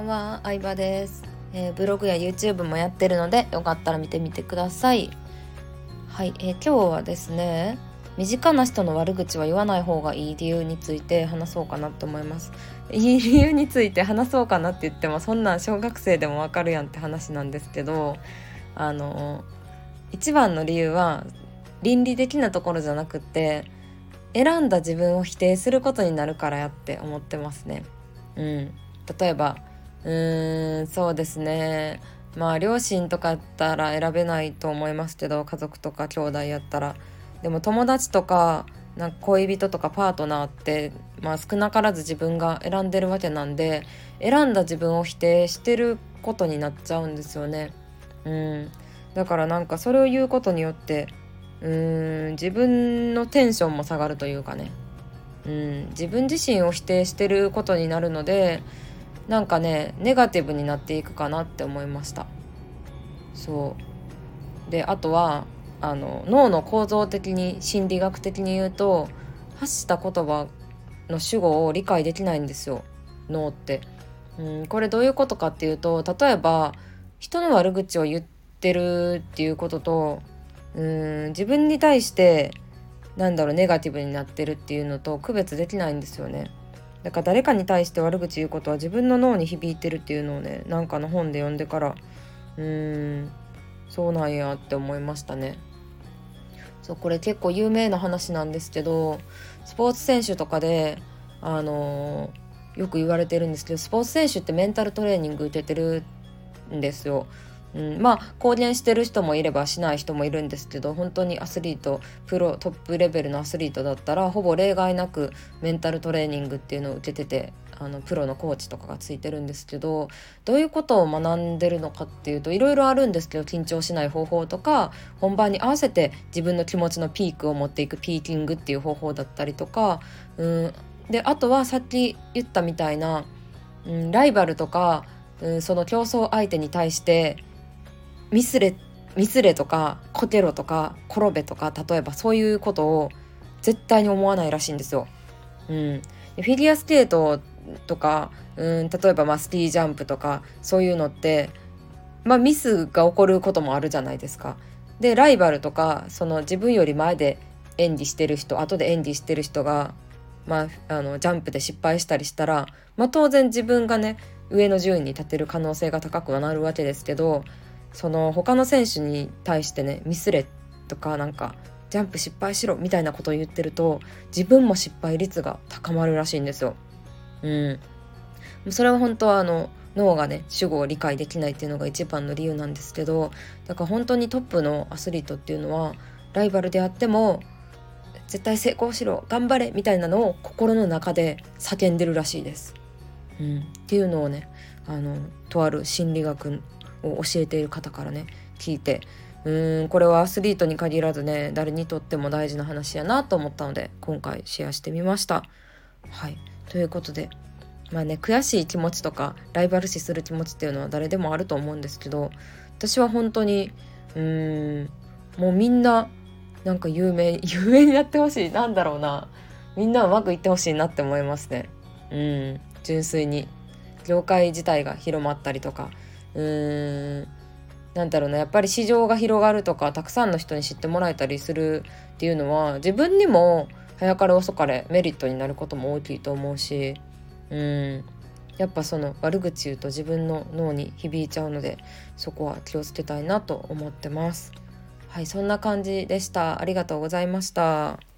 んは、相葉です、えー、ブログや YouTube もやってるので、よかったら見てみてください。はい、えー、今日はですね、身近な人の悪口は言わない方がいい理由について話そうかなと思います。いい理由について話そうかなって言っても、そんなん小学生でもわかるやんって話なんですけど、あの一番の理由は倫理的なところじゃなくって選んだ自分を否定することになるからやって思ってますね。うん、例えばうーんそうですね。まあ両親とかやったら選べないと思いますけど家族とか兄弟やったら。でも友達とかなんか恋人とかパートナーって、まあ、少なからず自分が選んでるわけなんで選んだ自分を否定してることになっちゃうんですよね。うん、だからなんかそれを言うことによってうん自分のテンションも下がるというかね、うん、自分自身を否定してることになるのでなんかねネガティブになっていくかなって思いました。そう。であとはあの脳の構造的に心理学的に言うと発した言葉の主語を理解できないんですよ。脳って、うん、これどういうことかっていうと例えば人の悪口を言ってるっていうこととうん自分に対してなんだろうネガティブになってるっていうのと区別できないんですよね。だから誰かに対して悪口言うことは自分の脳に響いてるっていうのをねなんかの本で読んでからうーんそうなんやって思いましたね。そうこれ結構有名な話なんですけどスポーツ選手とかであのー、よく言われてるんですけどスポーツ選手ってメンタルトレーニング受けてるんですよ。うん、まあ公言してる人もいればしない人もいるんですけど本当にアスリートプロトップレベルのアスリートだったらほぼ例外なくメンタルトレーニングっていうのを受けててあのプロのコーチとかがついてるんですけどどういうことを学んでるのかっていうといろいろあるんですけど緊張しない方法とか本番に合わせて自分の気持ちのピークを持っていくピーキングっていう方法だったりとかうん。であとはさっき言ったみたいな、うん、ライバルとか、うん、その競争相手に対してミスれミスれとかこけろとか転べとか例えばそういうことを絶対に思わないらしいんですよ。うん、フィギュアスケートとかうん例えばまあスキージャンプとかそういうのってまあミスが起こることもあるじゃないですか。でライバルとかその自分より前で演技してる人後で演技してる人が、まあ、あのジャンプで失敗したりしたら、まあ、当然自分がね上の順位に立てる可能性が高くはなるわけですけどその他の選手に対してねミスれとかなんかジャンプ失敗しろみたいなことを言ってると自分も失敗率が高まるらしいんですよ。うん、それは本当はあの脳がね主語を理解できないっていうのが一番の理由なんですけどだから本当にトップのアスリートっていうのはライバルであっても絶対成功しろ頑張れみたいなのを心の中で叫んでるらしいです。うん、っていうのをねあのとある心理学を教えている方からね聞いてうーんこれはアスリートに限らずね誰にとっても大事な話やなと思ったので今回シェアしてみました。はい。ということでまあね悔しい気持ちとかライバル視する気持ちっていうのは誰でもあると思うんですけど私は本当にうーんもうみんななんか有名 有名になってほしいなんだろうな。みんなうまくいってほしいなって思いますね。うん。純粋に業界自体が広まったりとかうーんなんだろうなやっぱり市場が広がるとかたくさんの人に知ってもらえたりするっていうのは自分にも早かれ遅かれメリットになることも大きいと思うしうんやっぱその悪口言うと自分の脳に響いちゃうのでそこは気をつけたいなと思ってます。はいそんな感じでした。ありがとうございました。